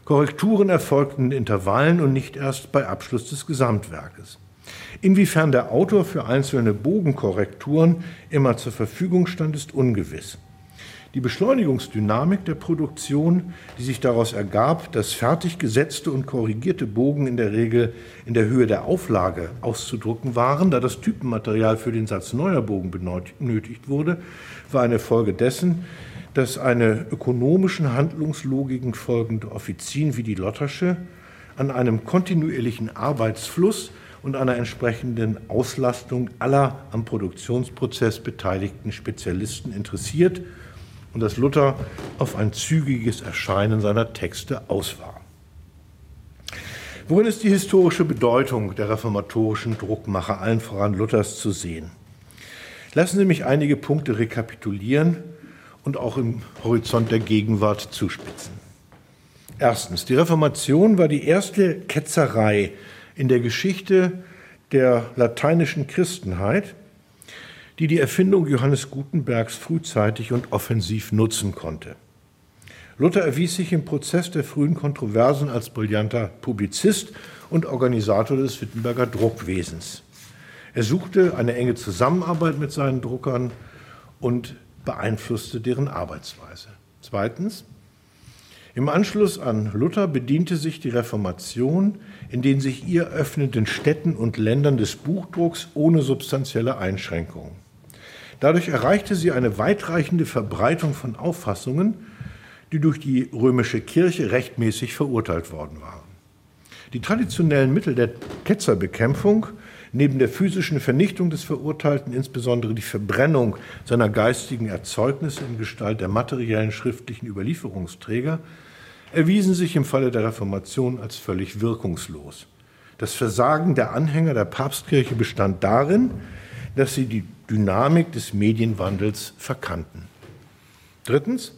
Korrekturen erfolgten in Intervallen und nicht erst bei Abschluss des Gesamtwerkes. Inwiefern der Autor für einzelne Bogenkorrekturen immer zur Verfügung stand, ist ungewiss. Die Beschleunigungsdynamik der Produktion, die sich daraus ergab, dass fertig gesetzte und korrigierte Bogen in der Regel in der Höhe der Auflage auszudrucken waren, da das Typenmaterial für den Satz neuer Bogen benötigt wurde, war eine Folge dessen, dass eine ökonomischen Handlungslogiken folgende Offizien wie die Lottersche an einem kontinuierlichen Arbeitsfluss und einer entsprechenden Auslastung aller am Produktionsprozess beteiligten Spezialisten interessiert und dass Luther auf ein zügiges Erscheinen seiner Texte aus war. Worin ist die historische Bedeutung der reformatorischen Druckmacher, allen voran Luthers, zu sehen? Lassen Sie mich einige Punkte rekapitulieren und auch im Horizont der Gegenwart zuspitzen. Erstens, die Reformation war die erste Ketzerei in der Geschichte der lateinischen Christenheit, die die Erfindung Johannes Gutenbergs frühzeitig und offensiv nutzen konnte. Luther erwies sich im Prozess der frühen Kontroversen als brillanter Publizist und Organisator des Wittenberger Druckwesens. Er suchte eine enge Zusammenarbeit mit seinen Druckern und beeinflusste deren Arbeitsweise. Zweitens, im Anschluss an Luther bediente sich die Reformation in den sich ihr öffnenden Städten und Ländern des Buchdrucks ohne substanzielle Einschränkungen. Dadurch erreichte sie eine weitreichende Verbreitung von Auffassungen, die durch die römische Kirche rechtmäßig verurteilt worden waren. Die traditionellen Mittel der Ketzerbekämpfung neben der physischen Vernichtung des Verurteilten insbesondere die Verbrennung seiner geistigen Erzeugnisse in Gestalt der materiellen schriftlichen Überlieferungsträger, erwiesen sich im Falle der Reformation als völlig wirkungslos. Das Versagen der Anhänger der Papstkirche bestand darin, dass sie die Dynamik des Medienwandels verkannten. Drittens,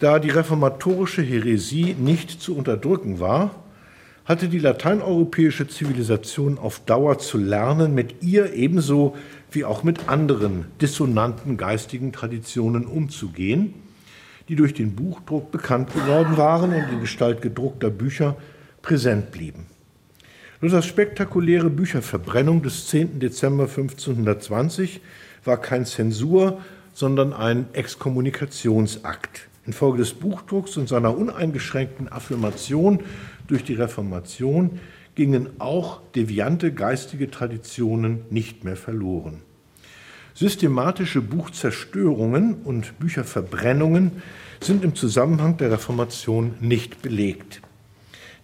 da die reformatorische Häresie nicht zu unterdrücken war, hatte die lateineuropäische Zivilisation auf Dauer zu lernen, mit ihr ebenso wie auch mit anderen dissonanten geistigen Traditionen umzugehen, die durch den Buchdruck bekannt geworden waren und in Gestalt gedruckter Bücher präsent blieben. Luthers spektakuläre Bücherverbrennung des 10. Dezember 1520 war kein Zensur, sondern ein Exkommunikationsakt. Infolge des Buchdrucks und seiner uneingeschränkten Affirmation durch die Reformation gingen auch deviante geistige Traditionen nicht mehr verloren. Systematische Buchzerstörungen und Bücherverbrennungen sind im Zusammenhang der Reformation nicht belegt.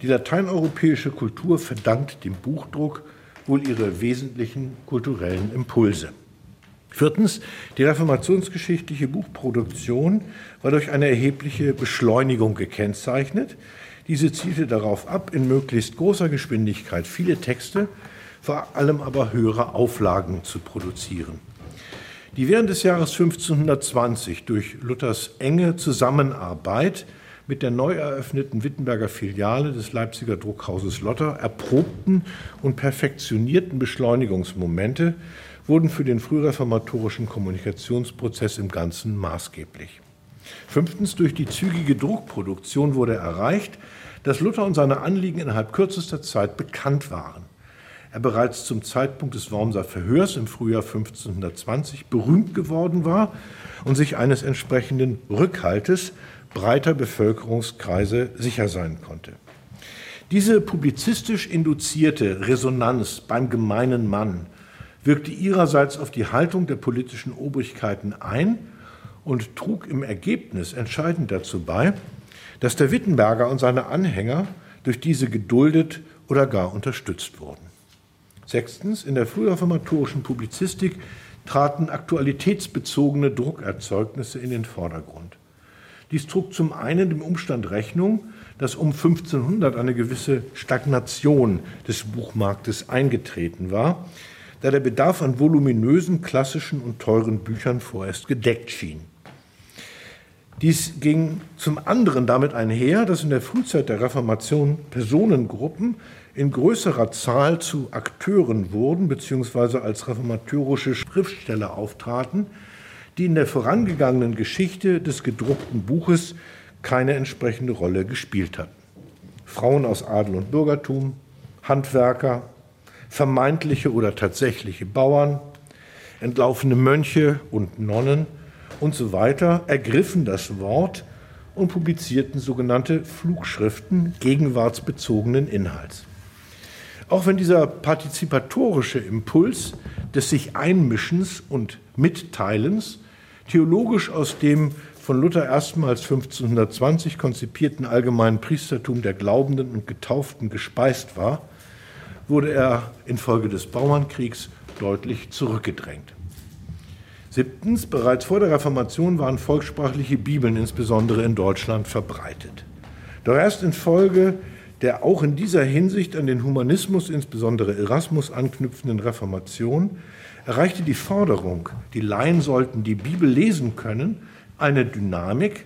Die lateineuropäische Kultur verdankt dem Buchdruck wohl ihre wesentlichen kulturellen Impulse. Viertens, die reformationsgeschichtliche Buchproduktion war durch eine erhebliche Beschleunigung gekennzeichnet, diese zielte darauf ab, in möglichst großer Geschwindigkeit viele Texte, vor allem aber höhere Auflagen zu produzieren. Die während des Jahres 1520 durch Luthers enge Zusammenarbeit mit der neu eröffneten Wittenberger Filiale des Leipziger Druckhauses Lotter erprobten und perfektionierten Beschleunigungsmomente wurden für den frühreformatorischen Kommunikationsprozess im Ganzen maßgeblich. Fünftens, durch die zügige Druckproduktion wurde erreicht, dass Luther und seine Anliegen innerhalb kürzester Zeit bekannt waren. Er bereits zum Zeitpunkt des Wormser Verhörs im Frühjahr 1520 berühmt geworden war und sich eines entsprechenden Rückhaltes breiter Bevölkerungskreise sicher sein konnte. Diese publizistisch induzierte Resonanz beim gemeinen Mann wirkte ihrerseits auf die Haltung der politischen Obrigkeiten ein und trug im Ergebnis entscheidend dazu bei, dass der Wittenberger und seine Anhänger durch diese geduldet oder gar unterstützt wurden. Sechstens, in der frühreformatorischen Publizistik traten aktualitätsbezogene Druckerzeugnisse in den Vordergrund. Dies trug zum einen dem Umstand Rechnung, dass um 1500 eine gewisse Stagnation des Buchmarktes eingetreten war, da der Bedarf an voluminösen, klassischen und teuren Büchern vorerst gedeckt schien. Dies ging zum anderen damit einher, dass in der Frühzeit der Reformation Personengruppen in größerer Zahl zu Akteuren wurden bzw. als reformatorische Schriftsteller auftraten, die in der vorangegangenen Geschichte des gedruckten Buches keine entsprechende Rolle gespielt hatten. Frauen aus Adel und Bürgertum, Handwerker, vermeintliche oder tatsächliche Bauern, entlaufene Mönche und Nonnen und so weiter ergriffen das Wort und publizierten sogenannte Flugschriften gegenwartsbezogenen Inhalts. Auch wenn dieser partizipatorische Impuls des sich Einmischens und Mitteilens theologisch aus dem von Luther erstmals 1520 konzipierten allgemeinen Priestertum der Glaubenden und Getauften gespeist war, wurde er infolge des Bauernkriegs deutlich zurückgedrängt. Siebtens, bereits vor der Reformation waren volkssprachliche Bibeln insbesondere in Deutschland verbreitet. Doch erst infolge der auch in dieser Hinsicht an den Humanismus, insbesondere Erasmus, anknüpfenden Reformation erreichte die Forderung, die Laien sollten die Bibel lesen können, eine Dynamik,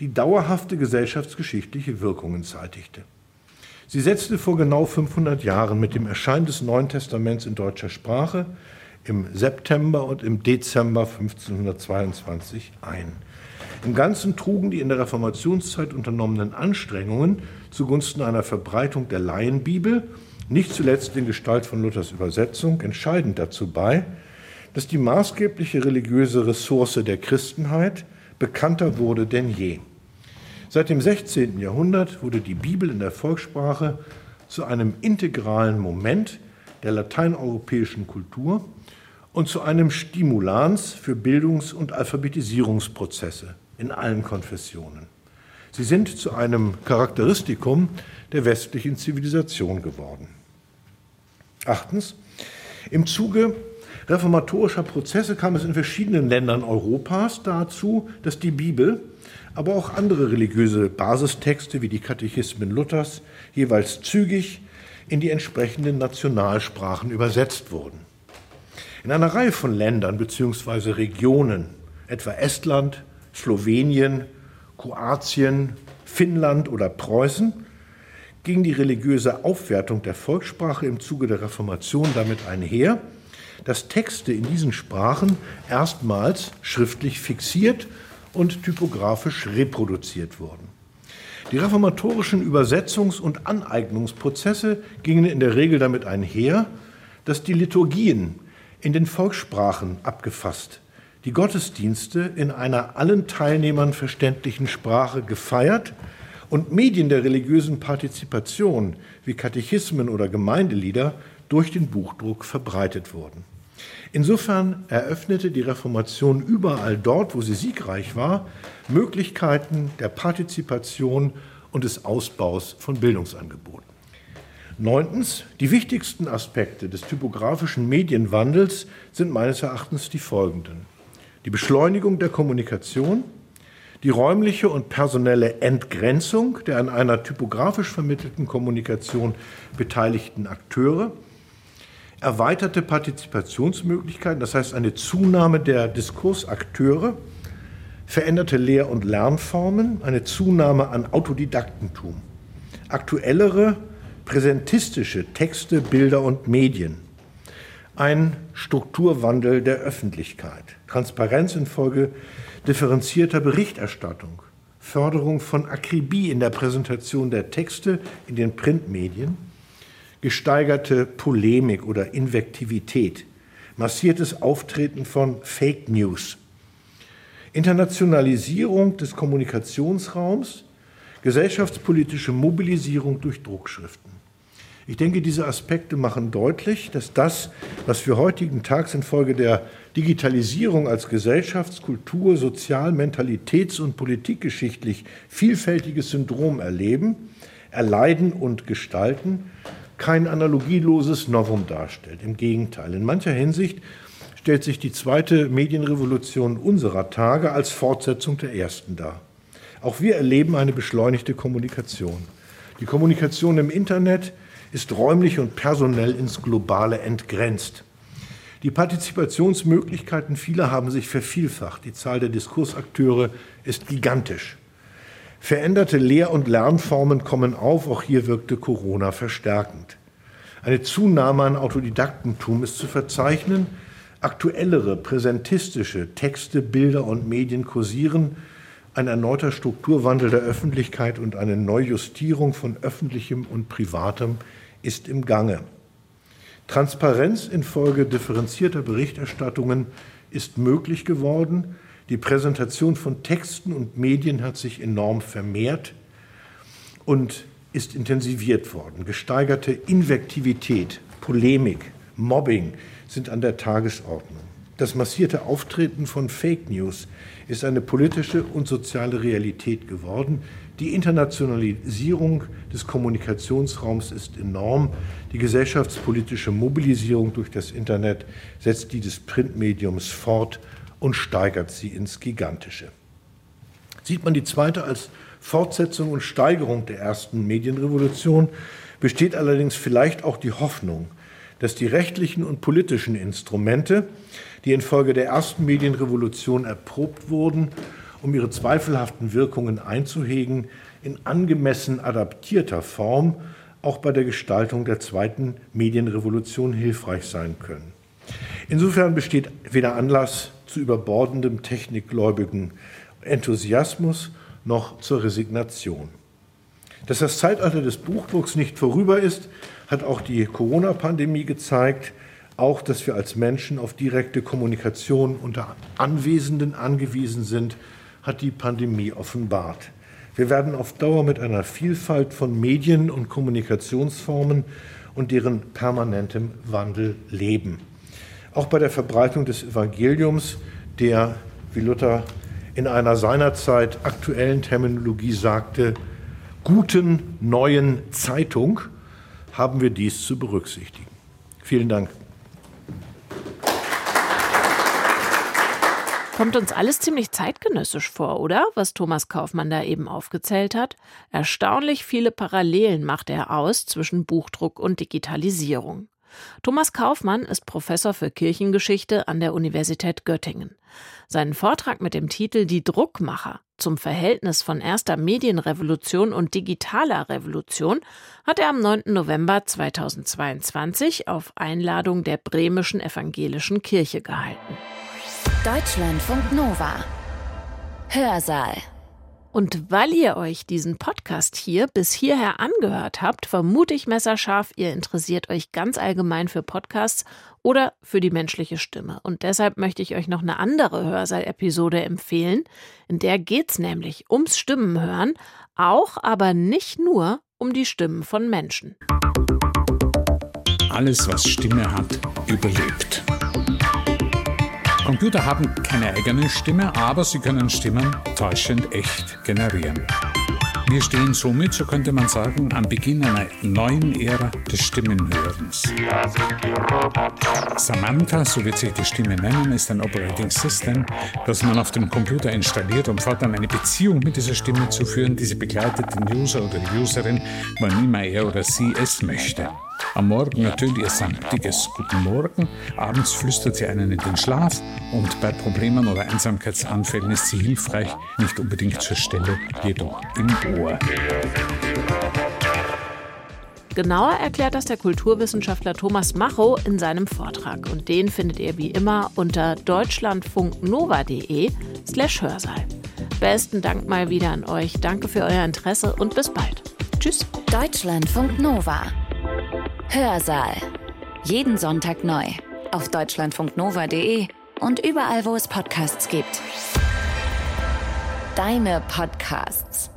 die dauerhafte gesellschaftsgeschichtliche Wirkungen zeitigte. Sie setzte vor genau 500 Jahren mit dem Erscheinen des Neuen Testaments in deutscher Sprache im September und im Dezember 1522 ein. Im Ganzen trugen die in der Reformationszeit unternommenen Anstrengungen zugunsten einer Verbreitung der Laienbibel, nicht zuletzt in Gestalt von Luthers Übersetzung, entscheidend dazu bei, dass die maßgebliche religiöse Ressource der Christenheit bekannter wurde denn je. Seit dem 16. Jahrhundert wurde die Bibel in der Volkssprache zu einem integralen Moment der lateineuropäischen Kultur und zu einem Stimulans für Bildungs- und Alphabetisierungsprozesse in allen Konfessionen. Sie sind zu einem Charakteristikum der westlichen Zivilisation geworden. Achtens, im Zuge reformatorischer Prozesse kam es in verschiedenen Ländern Europas dazu, dass die Bibel, aber auch andere religiöse Basistexte wie die Katechismen Luthers jeweils zügig in die entsprechenden Nationalsprachen übersetzt wurden. In einer Reihe von Ländern bzw. Regionen, etwa Estland, Slowenien, Kroatien, Finnland oder Preußen, ging die religiöse Aufwertung der Volkssprache im Zuge der Reformation damit einher, dass Texte in diesen Sprachen erstmals schriftlich fixiert und typografisch reproduziert wurden. Die reformatorischen Übersetzungs- und Aneignungsprozesse gingen in der Regel damit einher, dass die Liturgien in den Volkssprachen abgefasst, die Gottesdienste in einer allen Teilnehmern verständlichen Sprache gefeiert und Medien der religiösen Partizipation wie Katechismen oder Gemeindelieder durch den Buchdruck verbreitet wurden. Insofern eröffnete die Reformation überall dort, wo sie siegreich war, Möglichkeiten der Partizipation und des Ausbaus von Bildungsangeboten. Neuntens, die wichtigsten Aspekte des typografischen Medienwandels sind meines Erachtens die folgenden. Die Beschleunigung der Kommunikation, die räumliche und personelle Entgrenzung der an einer typografisch vermittelten Kommunikation beteiligten Akteure, erweiterte Partizipationsmöglichkeiten, das heißt eine Zunahme der Diskursakteure, veränderte Lehr- und Lernformen, eine Zunahme an Autodidaktentum, aktuellere präsentistische Texte, Bilder und Medien, ein Strukturwandel der Öffentlichkeit, Transparenz infolge differenzierter Berichterstattung, Förderung von Akribie in der Präsentation der Texte in den Printmedien, gesteigerte Polemik oder Invektivität, massiertes Auftreten von Fake News, Internationalisierung des Kommunikationsraums, gesellschaftspolitische Mobilisierung durch Druckschriften. Ich denke, diese Aspekte machen deutlich, dass das, was wir heutigen Tags infolge der Digitalisierung als Gesellschafts-, Kultur-, Sozial-, Mentalitäts- und Politikgeschichtlich vielfältiges Syndrom erleben, erleiden und gestalten, kein analogieloses Novum darstellt. Im Gegenteil, in mancher Hinsicht stellt sich die zweite Medienrevolution unserer Tage als Fortsetzung der ersten dar. Auch wir erleben eine beschleunigte Kommunikation. Die Kommunikation im Internet ist räumlich und personell ins Globale entgrenzt. Die Partizipationsmöglichkeiten vieler haben sich vervielfacht. Die Zahl der Diskursakteure ist gigantisch. Veränderte Lehr- und Lernformen kommen auf, auch hier wirkte Corona verstärkend. Eine Zunahme an Autodidaktentum ist zu verzeichnen, aktuellere präsentistische Texte, Bilder und Medien kursieren, ein erneuter Strukturwandel der Öffentlichkeit und eine Neujustierung von öffentlichem und privatem ist im Gange. Transparenz infolge differenzierter Berichterstattungen ist möglich geworden. Die Präsentation von Texten und Medien hat sich enorm vermehrt und ist intensiviert worden. Gesteigerte Invektivität, Polemik, Mobbing sind an der Tagesordnung. Das massierte Auftreten von Fake News ist eine politische und soziale Realität geworden. Die Internationalisierung des Kommunikationsraums ist enorm. Die gesellschaftspolitische Mobilisierung durch das Internet setzt die des Printmediums fort und steigert sie ins Gigantische. Sieht man die zweite als Fortsetzung und Steigerung der ersten Medienrevolution, besteht allerdings vielleicht auch die Hoffnung, dass die rechtlichen und politischen Instrumente, die infolge der ersten Medienrevolution erprobt wurden, um ihre zweifelhaften Wirkungen einzuhegen, in angemessen adaptierter Form auch bei der Gestaltung der zweiten Medienrevolution hilfreich sein können. Insofern besteht weder Anlass zu überbordendem technikgläubigen Enthusiasmus noch zur Resignation. Dass das Zeitalter des Buchdrucks nicht vorüber ist, hat auch die Corona-Pandemie gezeigt. Auch, dass wir als Menschen auf direkte Kommunikation unter Anwesenden angewiesen sind, hat die Pandemie offenbart. Wir werden auf Dauer mit einer Vielfalt von Medien und Kommunikationsformen und deren permanentem Wandel leben. Auch bei der Verbreitung des Evangeliums, der, wie Luther in einer seinerzeit aktuellen Terminologie sagte, guten neuen Zeitung, haben wir dies zu berücksichtigen. Vielen Dank. Kommt uns alles ziemlich zeitgenössisch vor, oder? Was Thomas Kaufmann da eben aufgezählt hat. Erstaunlich viele Parallelen macht er aus zwischen Buchdruck und Digitalisierung. Thomas Kaufmann ist Professor für Kirchengeschichte an der Universität Göttingen. Seinen Vortrag mit dem Titel Die Druckmacher zum Verhältnis von erster Medienrevolution und digitaler Revolution hat er am 9. November 2022 auf Einladung der Bremischen Evangelischen Kirche gehalten. Deutschlandfunk Nova. Hörsaal. Und weil ihr euch diesen Podcast hier bis hierher angehört habt, vermute ich messerscharf, ihr interessiert euch ganz allgemein für Podcasts oder für die menschliche Stimme. Und deshalb möchte ich euch noch eine andere Hörsaal-Episode empfehlen. In der geht's nämlich ums Stimmenhören, auch aber nicht nur um die Stimmen von Menschen. Alles, was Stimme hat, überlebt. Computer haben keine eigene Stimme, aber sie können Stimmen täuschend echt generieren. Wir stehen somit, so könnte man sagen, am Beginn einer neuen Ära des Stimmenhörens. Samantha, so wird sich die Stimme nennen, ist ein Operating System, das man auf dem Computer installiert, um fortan eine Beziehung mit dieser Stimme zu führen, die sie begleitet den User oder die Userin, wann immer er oder sie es möchte. Am Morgen natürlich ihr samtiges Guten Morgen, abends flüstert sie einen in den Schlaf und bei Problemen oder Einsamkeitsanfällen ist sie hilfreich, nicht unbedingt zur Stelle, jedoch im Ohr. Genauer erklärt das der Kulturwissenschaftler Thomas Macho in seinem Vortrag. Und den findet ihr wie immer unter deutschlandfunknova.de slash Hörsaal. Besten Dank mal wieder an euch. Danke für euer Interesse und bis bald. Tschüss. Deutschlandfunk Nova. Hörsaal. Jeden Sonntag neu. Auf deutschlandfunknova.de und überall, wo es Podcasts gibt. Deine Podcasts.